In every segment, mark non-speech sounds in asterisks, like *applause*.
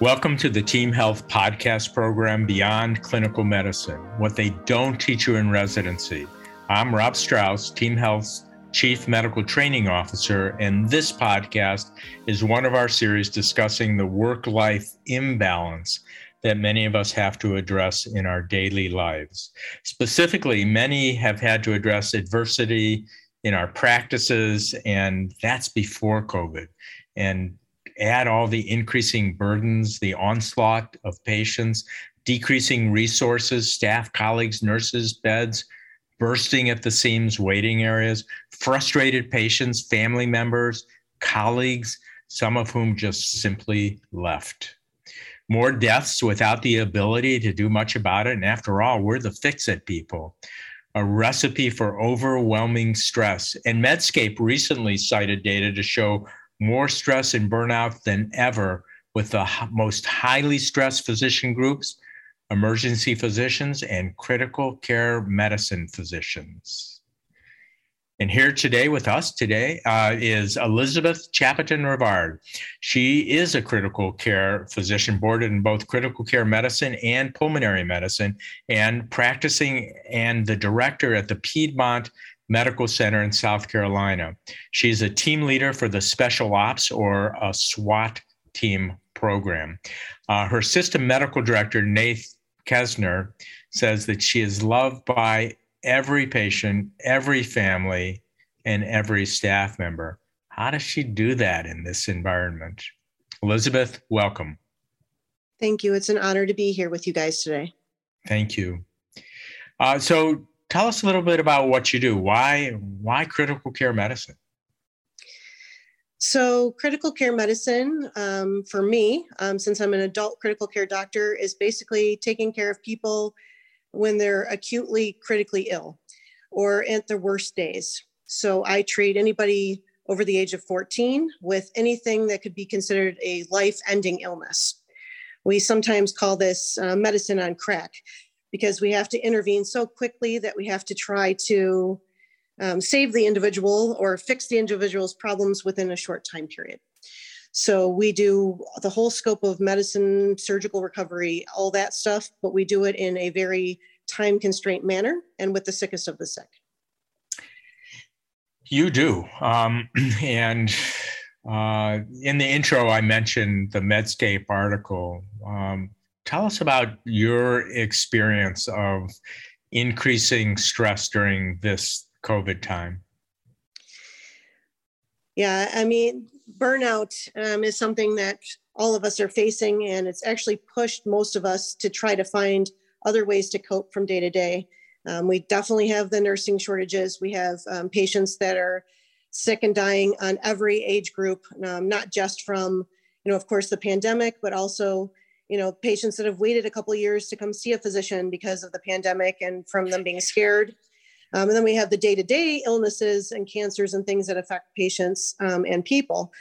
Welcome to the Team Health podcast program, Beyond Clinical Medicine What They Don't Teach You in Residency. I'm Rob Strauss, Team Health's Chief Medical Training Officer, and this podcast is one of our series discussing the work life imbalance that many of us have to address in our daily lives. Specifically, many have had to address adversity in our practices, and that's before COVID. And add all the increasing burdens, the onslaught of patients, decreasing resources, staff, colleagues, nurses, beds, bursting at the seams, waiting areas, frustrated patients, family members, colleagues, some of whom just simply left. More deaths without the ability to do much about it. And after all, we're the fix it people. A recipe for overwhelming stress. And Medscape recently cited data to show more stress and burnout than ever with the most highly stressed physician groups, emergency physicians, and critical care medicine physicians. And here today with us today uh, is Elizabeth Chapiton Rivard. She is a critical care physician boarded in both critical care medicine and pulmonary medicine and practicing and the director at the Piedmont Medical Center in South Carolina. She's a team leader for the Special Ops or a SWAT team program. Uh, her system medical director, Nate Kesner, says that she is loved by every patient, every family, and every staff member. How does she do that in this environment? Elizabeth, welcome. Thank you. It's an honor to be here with you guys today. Thank you. Uh, so, tell us a little bit about what you do. Why why critical care medicine? So, critical care medicine um, for me, um, since I'm an adult critical care doctor, is basically taking care of people when they're acutely critically ill or at their worst days. So, I treat anybody over the age of 14 with anything that could be considered a life ending illness. We sometimes call this uh, medicine on crack because we have to intervene so quickly that we have to try to um, save the individual or fix the individual's problems within a short time period. So we do the whole scope of medicine, surgical recovery, all that stuff, but we do it in a very time constraint manner and with the sickest of the sick. You do. Um, *clears throat* and uh, in the intro, I mentioned the Medscape article. Um, tell us about your experience of increasing stress during this COVID time. Yeah, I mean, burnout um, is something that all of us are facing, and it's actually pushed most of us to try to find other ways to cope from day to day. Um, we definitely have the nursing shortages. We have um, patients that are sick and dying on every age group, um, not just from, you know, of course, the pandemic, but also you know patients that have waited a couple years to come see a physician because of the pandemic and from them being scared. Um, and then we have the day-to-day illnesses and cancers and things that affect patients um, and people.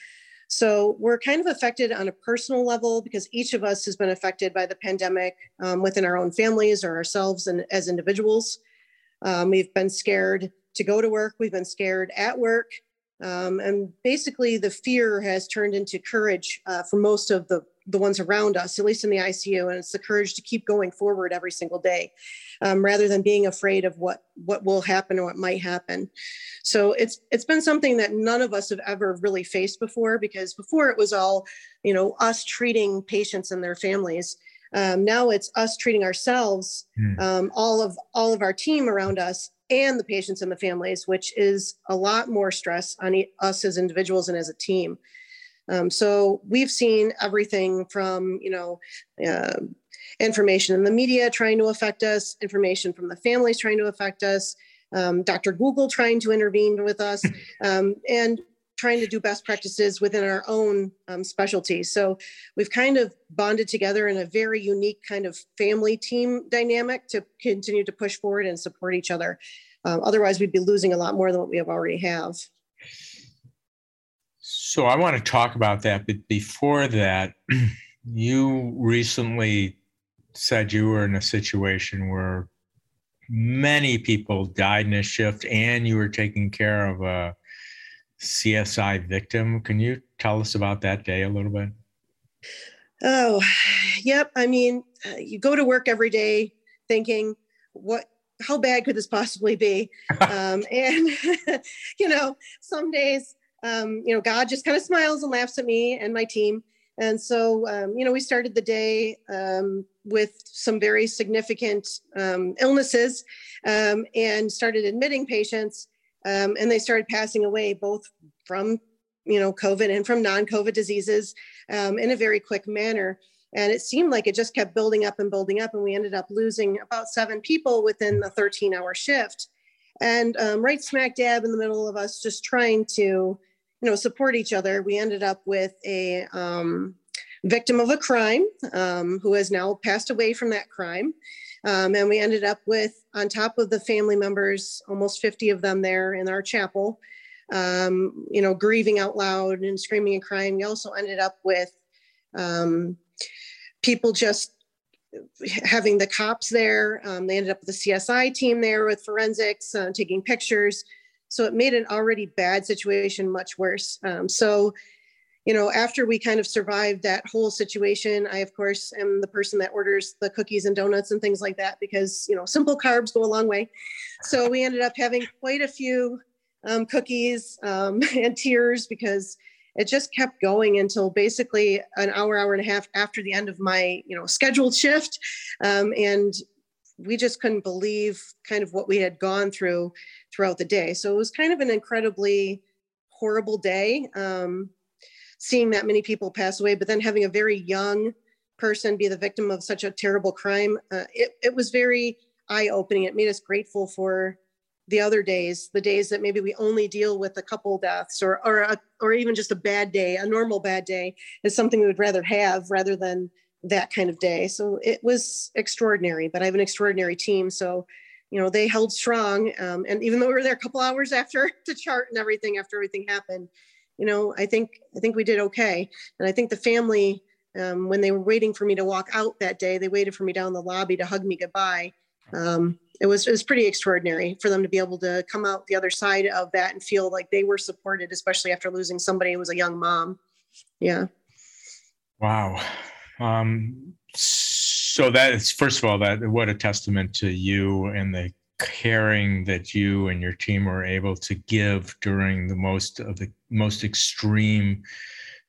So we're kind of affected on a personal level because each of us has been affected by the pandemic um, within our own families or ourselves and as individuals. Um, we've been scared to go to work. We've been scared at work. Um, and basically the fear has turned into courage uh, for most of the the ones around us, at least in the ICU, and it's the courage to keep going forward every single day, um, rather than being afraid of what what will happen or what might happen. So it's it's been something that none of us have ever really faced before, because before it was all, you know, us treating patients and their families. Um, now it's us treating ourselves, mm. um, all of all of our team around us, and the patients and the families, which is a lot more stress on us as individuals and as a team. Um, so we've seen everything from, you know, uh, information in the media trying to affect us, information from the families trying to affect us, um, Dr. Google trying to intervene with us, *laughs* um, and trying to do best practices within our own um, specialty. So we've kind of bonded together in a very unique kind of family team dynamic to continue to push forward and support each other. Um, otherwise, we'd be losing a lot more than what we have already have. So I want to talk about that, but before that, *clears throat* you recently said you were in a situation where many people died in a shift and you were taking care of a CSI victim. Can you tell us about that day a little bit? Oh, yep. I mean, uh, you go to work every day thinking, what, how bad could this possibly be? *laughs* um, and, *laughs* you know, some days, um, you know, God just kind of smiles and laughs at me and my team. And so, um, you know, we started the day um, with some very significant um, illnesses um, and started admitting patients. Um, and they started passing away both from, you know, COVID and from non COVID diseases in a very quick manner. And it seemed like it just kept building up and building up. And we ended up losing about seven people within the 13 hour shift. And right smack dab in the middle of us just trying to, you know support each other. We ended up with a um, victim of a crime um, who has now passed away from that crime. Um, and we ended up with on top of the family members almost 50 of them there in our chapel um, you know grieving out loud and screaming and crying. We also ended up with um, people just having the cops there. Um, they ended up with the csi team there with forensics uh, taking pictures so it made an already bad situation much worse. Um, so, you know, after we kind of survived that whole situation, I, of course, am the person that orders the cookies and donuts and things like that because, you know, simple carbs go a long way. So we ended up having quite a few um, cookies um, *laughs* and tears because it just kept going until basically an hour, hour and a half after the end of my, you know, scheduled shift. Um, and we just couldn't believe kind of what we had gone through throughout the day. So it was kind of an incredibly horrible day um, seeing that many people pass away, but then having a very young person be the victim of such a terrible crime. Uh, it, it was very eye opening. It made us grateful for the other days, the days that maybe we only deal with a couple deaths or, or, a, or even just a bad day, a normal bad day is something we would rather have rather than that kind of day. So it was extraordinary, but I have an extraordinary team. So, you know, they held strong. Um, and even though we were there a couple hours *laughs* after to chart and everything, after everything happened, you know, I think, I think we did okay. And I think the family, um, when they were waiting for me to walk out that day, they waited for me down the lobby to hug me goodbye. Um, it was, it was pretty extraordinary for them to be able to come out the other side of that and feel like they were supported, especially after losing somebody who was a young mom. Yeah. Wow. Um, so that is first of all that what a testament to you and the caring that you and your team were able to give during the most of the most extreme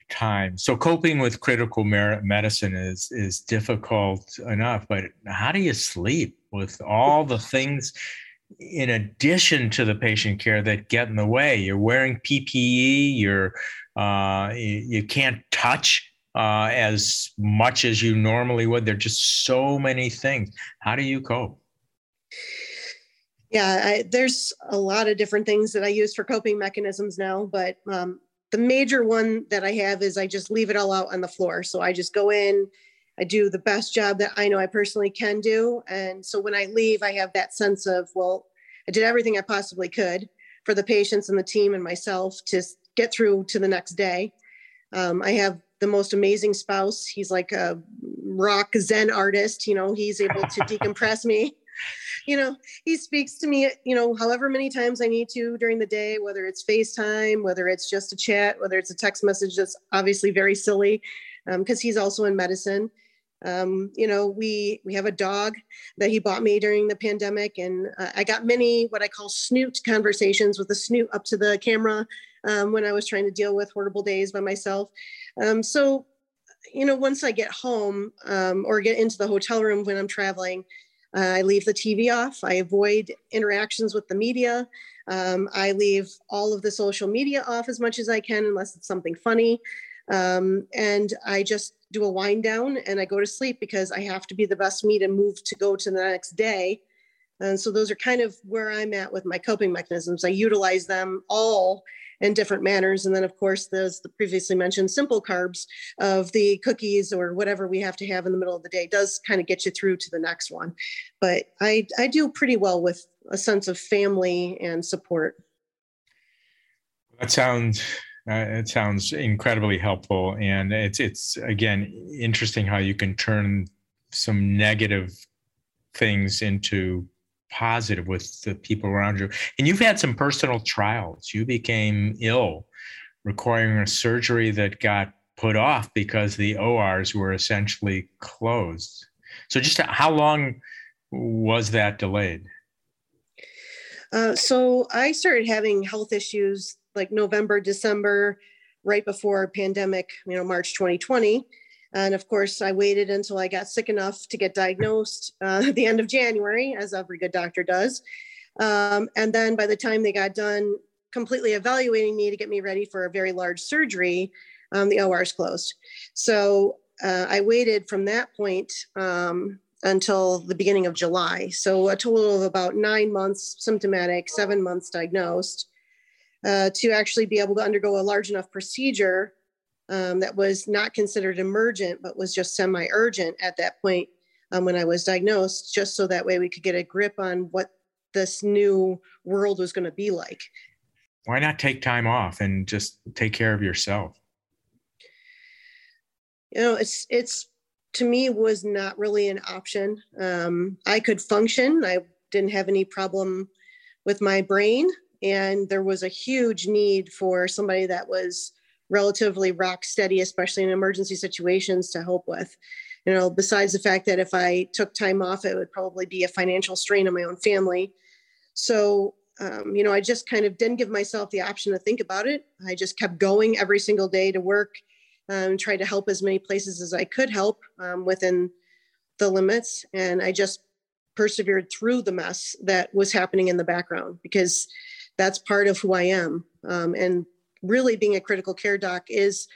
time. So coping with critical medicine is is difficult enough, but how do you sleep with all the things in addition to the patient care that get in the way? You're wearing PPE. You're uh, you, you can't touch uh, as much as you normally would. There are just so many things. How do you cope? Yeah, I, there's a lot of different things that I use for coping mechanisms now, but um, the major one that I have is I just leave it all out on the floor. So I just go in, I do the best job that I know I personally can do. And so when I leave, I have that sense of, well, I did everything I possibly could for the patients and the team and myself to get through to the next day. Um, I have the most amazing spouse. He's like a rock Zen artist. You know, he's able to decompress me. *laughs* You know, he speaks to me, you know, however many times I need to during the day, whether it's FaceTime, whether it's just a chat, whether it's a text message that's obviously very silly, because um, he's also in medicine. Um, you know, we we have a dog that he bought me during the pandemic, and uh, I got many what I call snoot conversations with the snoot up to the camera um, when I was trying to deal with horrible days by myself. Um, so, you know, once I get home um, or get into the hotel room when I'm traveling, uh, I leave the TV off. I avoid interactions with the media. Um, I leave all of the social media off as much as I can, unless it's something funny. Um, and I just do a wind down and I go to sleep because I have to be the best me to move to go to the next day. And so those are kind of where I'm at with my coping mechanisms. I utilize them all in different manners. And then, of course, there's the previously mentioned simple carbs of the cookies or whatever we have to have in the middle of the day does kind of get you through to the next one. But I, I do pretty well with a sense of family and support. That sounds uh, it sounds incredibly helpful, and it's it's again interesting how you can turn some negative things into positive with the people around you. And you've had some personal trials. You became ill, requiring a surgery that got put off because the ORs were essentially closed. So, just how long was that delayed? Uh, so, I started having health issues like November, December, right before pandemic, you know, March 2020. And of course, I waited until I got sick enough to get diagnosed uh, at *laughs* the end of January, as every good doctor does. Um, and then by the time they got done completely evaluating me to get me ready for a very large surgery, um, the ORs closed. So uh, I waited from that point um, until the beginning of July. So a total of about nine months symptomatic, seven months diagnosed, uh, to actually be able to undergo a large enough procedure um, that was not considered emergent, but was just semi urgent at that point um, when I was diagnosed, just so that way we could get a grip on what this new world was going to be like. Why not take time off and just take care of yourself? You know, it's it's to me was not really an option. Um, I could function. I didn't have any problem with my brain, and there was a huge need for somebody that was relatively rock steady, especially in emergency situations, to help with. You know, besides the fact that if I took time off, it would probably be a financial strain on my own family. So, um, you know, I just kind of didn't give myself the option to think about it. I just kept going every single day to work, um, tried to help as many places as I could help um, within the limits. And I just persevered through the mess that was happening in the background because that's part of who I am. Um, and really being a critical care doc is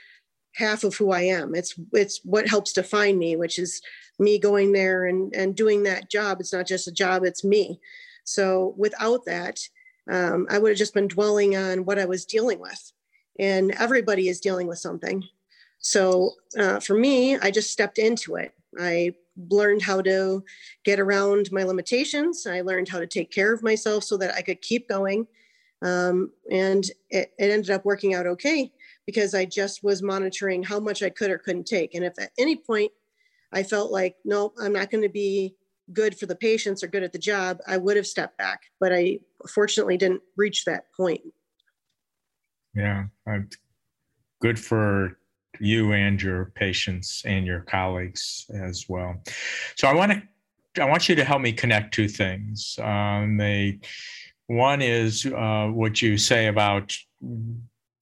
half of who I am. It's it's what helps define me, which is me going there and and doing that job. It's not just a job; it's me. So without that, um, I would have just been dwelling on what I was dealing with, and everybody is dealing with something. So uh, for me, I just stepped into it. I learned how to get around my limitations. I learned how to take care of myself so that I could keep going um, and it, it ended up working out okay because I just was monitoring how much I could or couldn't take. And if at any point I felt like, no, I'm not going to be good for the patients or good at the job, I would have stepped back. But I fortunately didn't reach that point. Yeah, good for you and your patients and your colleagues as well. So I want to I want you to help me connect two things. Um, they one is uh, what you say about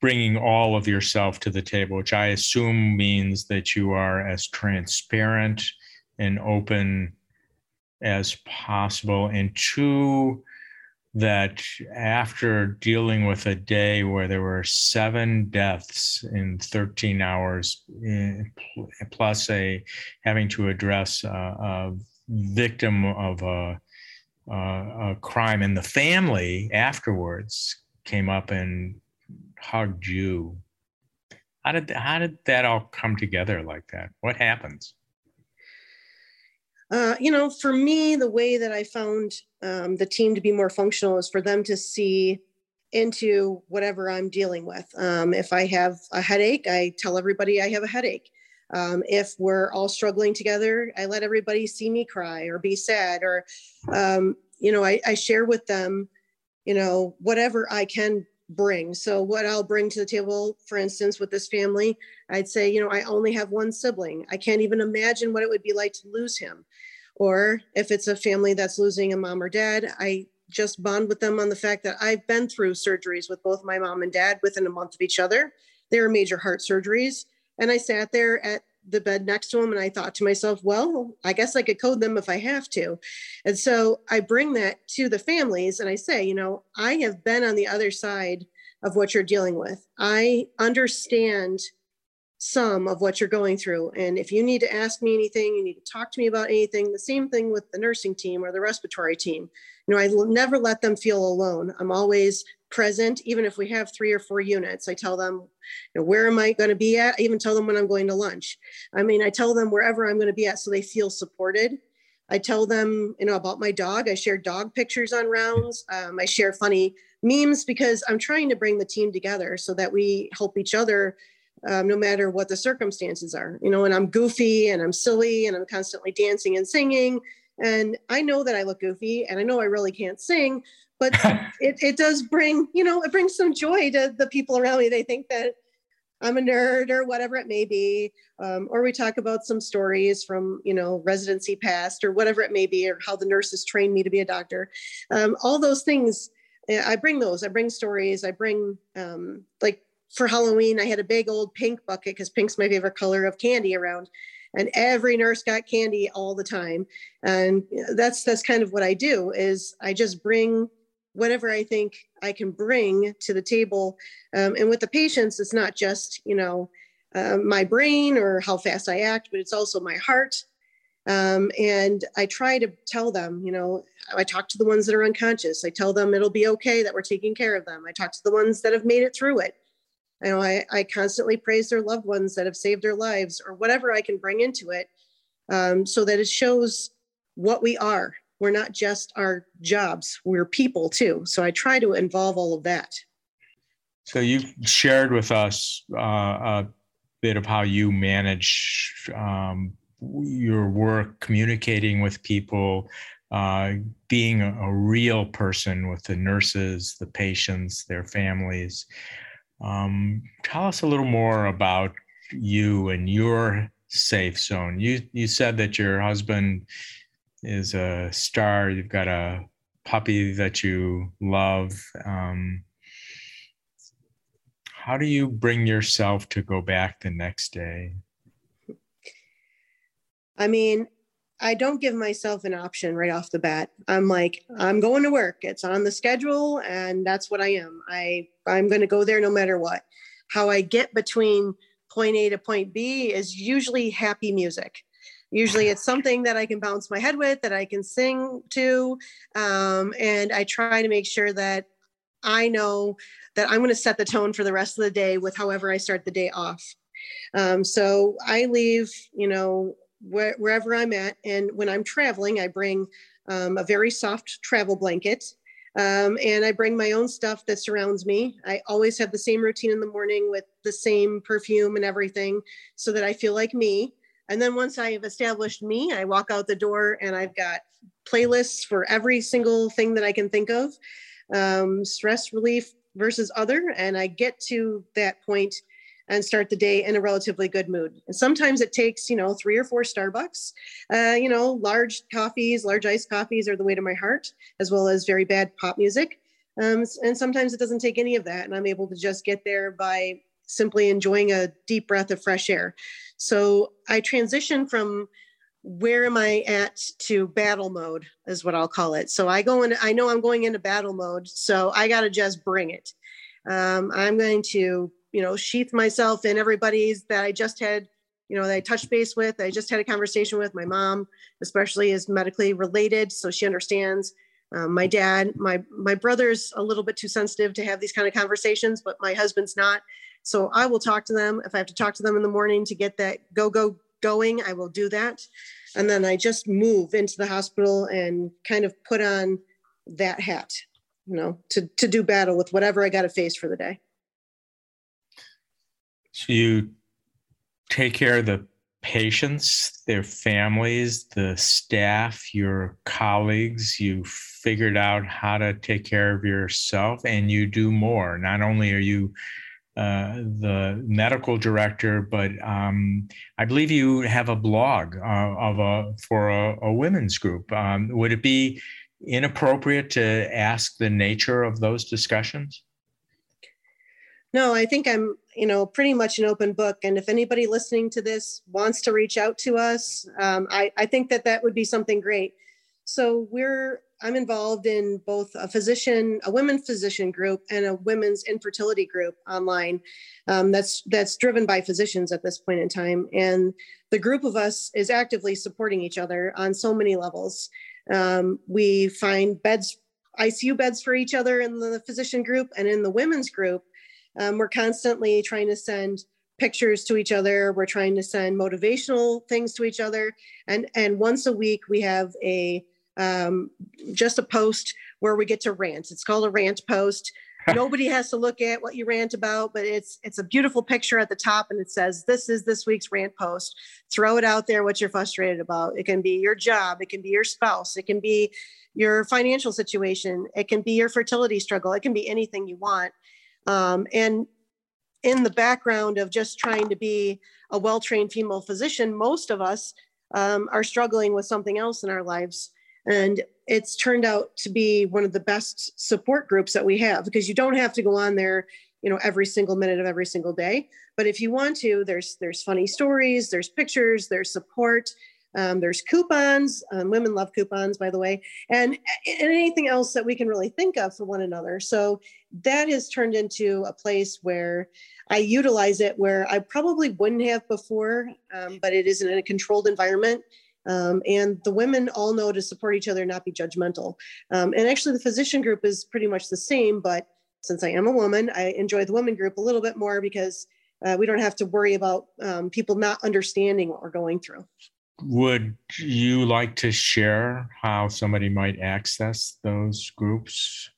bringing all of yourself to the table, which I assume means that you are as transparent and open as possible. And two, that after dealing with a day where there were seven deaths in 13 hours, eh, plus a having to address a, a victim of a uh, a crime, and the family afterwards came up and hugged you. How did how did that all come together like that? What happens? Uh, you know, for me, the way that I found um, the team to be more functional is for them to see into whatever I'm dealing with. Um, if I have a headache, I tell everybody I have a headache. Um, if we're all struggling together, I let everybody see me cry or be sad, or, um, you know, I, I share with them, you know, whatever I can bring. So, what I'll bring to the table, for instance, with this family, I'd say, you know, I only have one sibling. I can't even imagine what it would be like to lose him. Or if it's a family that's losing a mom or dad, I just bond with them on the fact that I've been through surgeries with both my mom and dad within a month of each other. They were major heart surgeries. And I sat there at the bed next to him and I thought to myself, well, I guess I could code them if I have to. And so I bring that to the families and I say, you know, I have been on the other side of what you're dealing with. I understand some of what you're going through. And if you need to ask me anything, you need to talk to me about anything, the same thing with the nursing team or the respiratory team. You know, I never let them feel alone. I'm always present, even if we have three or four units. I tell them, you know, where am I going to be at? I even tell them when I'm going to lunch. I mean, I tell them wherever I'm going to be at so they feel supported. I tell them, you know, about my dog. I share dog pictures on rounds. Um, I share funny memes because I'm trying to bring the team together so that we help each other um, no matter what the circumstances are. You know, and I'm goofy and I'm silly and I'm constantly dancing and singing. And I know that I look goofy and I know I really can't sing, but *laughs* it, it does bring, you know, it brings some joy to the people around me. They think that I'm a nerd or whatever it may be. Um, or we talk about some stories from, you know, residency past or whatever it may be, or how the nurses trained me to be a doctor. Um, all those things, eh, I bring those. I bring stories. I bring, um, like for Halloween, I had a big old pink bucket because pink's my favorite color of candy around and every nurse got candy all the time and that's that's kind of what i do is i just bring whatever I think I can bring to the table. Um, and with the patients, it's not just, you know, uh, my brain or how fast I act, but it's also my heart. Um, and I try to tell them, you know, I talk to the ones that are unconscious. I tell them it'll be okay that we're taking care of them. I talk to the ones that have made it through it. You know, I, I constantly praise their loved ones that have saved their lives or whatever I can bring into it um, so that it shows what we are we're not just our jobs, we're people too. So I try to involve all of that. So you shared with us uh, a bit of how you manage um, your work, communicating with people, uh, being a, a, real person with the nurses, the patients, their families. Um, tell us a little more about you and your safe zone. You you said that your husband is a star. You've got a puppy that you love. Um, how do you bring yourself to go back the next day? I mean, I don't give myself an option right off the bat. I'm like, I'm going to work. It's on the schedule and that's what I am. I I'm going to go there no matter what. How I get between point A to point B is usually happy music. Usually it's something that I can bounce my head with, that I can sing to. Um, and I try to make sure that I know that I'm going to set the tone for the rest of the day with however I start the day off. Um, so I leave, you know, wh- wherever I'm at. And when I'm traveling, I bring um, a very soft travel blanket. Um, and I bring my own stuff that surrounds me. I always have the same routine in the morning with the same perfume and everything so that I feel like me. And then once I have established me, I walk out the door and I've got playlists for every single thing that I can think of um, stress relief versus other. And I get to that point and start the day in a relatively good mood. And sometimes it takes, you know, three or four Starbucks. Uh, you know, large coffees, large iced coffees are the way to my heart, as well as very bad pop music. Um, and sometimes it doesn't take any of that. And I'm able to just get there by simply enjoying a deep breath of fresh air. So I transition from where am I at to battle mode is what I'll call it. So I go in, I know I'm going into battle mode. So I got to just bring it. Um, I'm going to, you know, sheath myself in everybody's that I just had, you know, that I touched base with. I just had a conversation with my mom, especially is medically related. So she understands. Um, my dad, my my brother's a little bit too sensitive to have these kind of conversations, but my husband's not. So I will talk to them. If I have to talk to them in the morning to get that go, go, going, I will do that. And then I just move into the hospital and kind of put on that hat, you know, to, to do battle with whatever I got to face for the day. So you take care of the patients, their families, the staff, your colleagues. You figured out how to take care of yourself and you do more. Not only are you uh, the medical director, but um, I believe you have a blog uh, of a for a, a women's group. Um, would it be inappropriate to ask the nature of those discussions? No, I think I'm, you know, pretty much an open book. And if anybody listening to this wants to reach out to us, um, I, I think that that would be something great. So we're I'm involved in both a physician, a women physician group, and a women's infertility group online. Um, that's that's driven by physicians at this point in time, and the group of us is actively supporting each other on so many levels. Um, we find beds, ICU beds for each other in the physician group, and in the women's group, um, we're constantly trying to send pictures to each other we're trying to send motivational things to each other and and once a week we have a um, just a post where we get to rant. It's called a rant post. *laughs* Nobody has to look at what you rant about, but it's it's a beautiful picture at the top, and it says, "This is this week's rant post." Throw it out there. What you're frustrated about. It can be your job. It can be your spouse. It can be your financial situation. It can be your fertility struggle. It can be anything you want. Um, and in the background of just trying to be a well trained female physician, most of us um, are struggling with something else in our lives. And it's turned out to be one of the best support groups that we have because you don't have to go on there you know every single minute of every single day. But if you want to there's there's funny stories there's pictures there's support um, there's coupons um, women love coupons by the way and, and anything else that we can really think of for one another. So that has turned into a place where i utilize it where i probably wouldn't have before um, but it is in a controlled environment um, and the women all know to support each other, and not be judgmental. Um, and actually, the physician group is pretty much the same, but since I am a woman, I enjoy the women group a little bit more because uh, we don't have to worry about um, people not understanding what we're going through. Would you like to share how somebody might access those groups?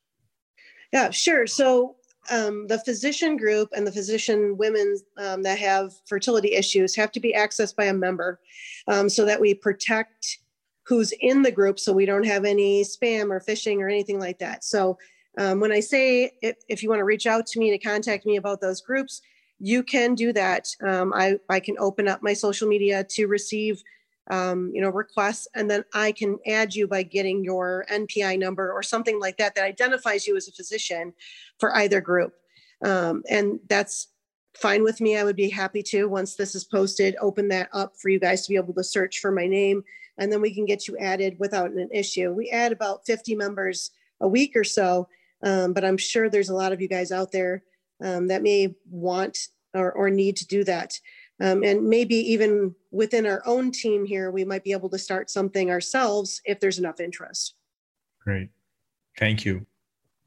Yeah, sure. So um, the physician group and the physician women um, that have fertility issues have to be accessed by a member um, so that we protect who's in the group so we don't have any spam or phishing or anything like that. So um, when I say if, if you want to reach out to me to contact me about those groups, you can do that. Um, I, I can open up my social media to receive um, you know, requests, and then I can add you by getting your NPI number or something like that that identifies you as a physician for either group. Um, and that's fine with me. I would be happy to, once this is posted, open that up for you guys to be able to search for my name, and then we can get you added without an issue. We add about 50 members a week or so, um, but I'm sure there's a lot of you guys out there um, that may want or, or need to do that. Um, and maybe even within our own team here, we might be able to start something ourselves if there's enough interest. Great. Thank you.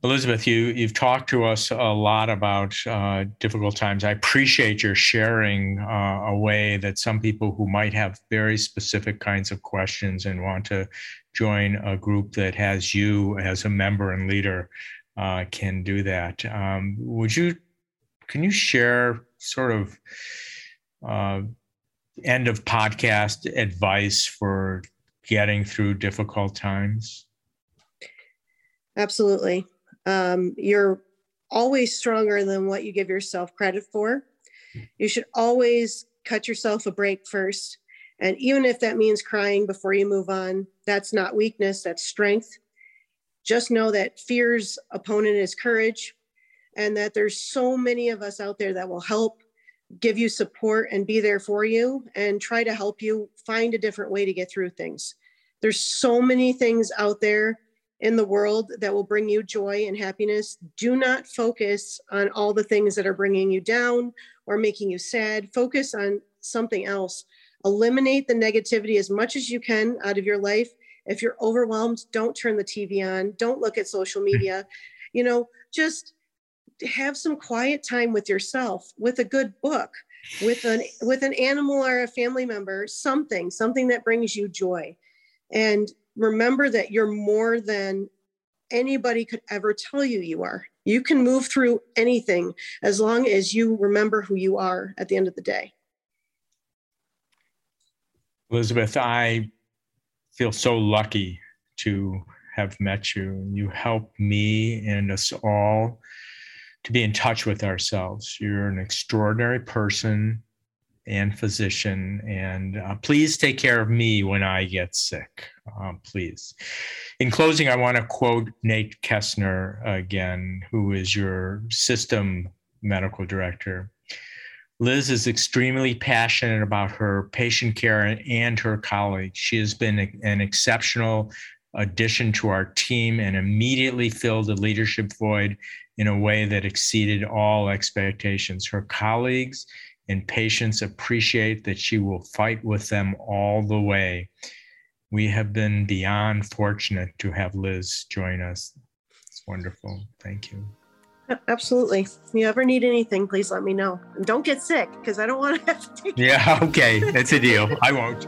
Elizabeth, you, you've talked to us a lot about uh, difficult times. I appreciate your sharing uh, a way that some people who might have very specific kinds of questions and want to join a group that has you as a member and leader uh, can do that. Um, would you, can you share sort of uh, end of podcast advice for getting through difficult times? Absolutely. Um, you're always stronger than what you give yourself credit for. You should always cut yourself a break first. And even if that means crying before you move on, that's not weakness, that's strength. Just know that fear's opponent is courage and that there's so many of us out there that will help give you support and be there for you and try to help you find a different way to get through things. There's so many things out there in the world that will bring you joy and happiness. Do not focus on all the things that are bringing you down or making you sad. Focus on something else. Eliminate the negativity as much as you can out of your life. If you're overwhelmed, don't turn the TV on. Don't look at social media. You know, just have some quiet time with yourself with a good book with an with an animal or a family member something something that brings you joy. And remember that you're more than anybody could ever tell you you are. You can move through anything as long as you remember who you are at the end of the day. Elizabeth i feel so lucky to have met you. You helped me and us all to be in touch with ourselves. You're an extraordinary person and physician, and uh, please take care of me when I get sick. Uh, please. In closing, I want to quote Nate Kessner again, who is your system medical director. Liz is extremely passionate about her patient care and her colleagues. She has been an exceptional addition to our team and immediately filled the leadership void in a way that exceeded all expectations. Her colleagues and patients appreciate that she will fight with them all the way. We have been beyond fortunate to have Liz join us. It's wonderful. Thank you. Absolutely. If you ever need anything, please let me know. And don't get sick because I don't want to *laughs* have to take Yeah, okay. It's a deal. I won't.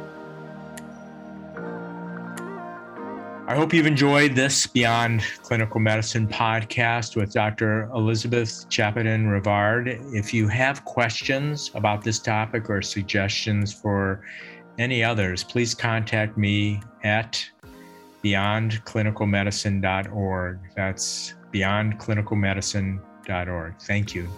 I hope you've enjoyed this Beyond Clinical Medicine podcast with Dr. Elizabeth Chapedon Rivard. If you have questions about this topic or suggestions for any others, please contact me at beyondclinicalmedicine.org. That's beyondclinicalmedicine.org. Thank you.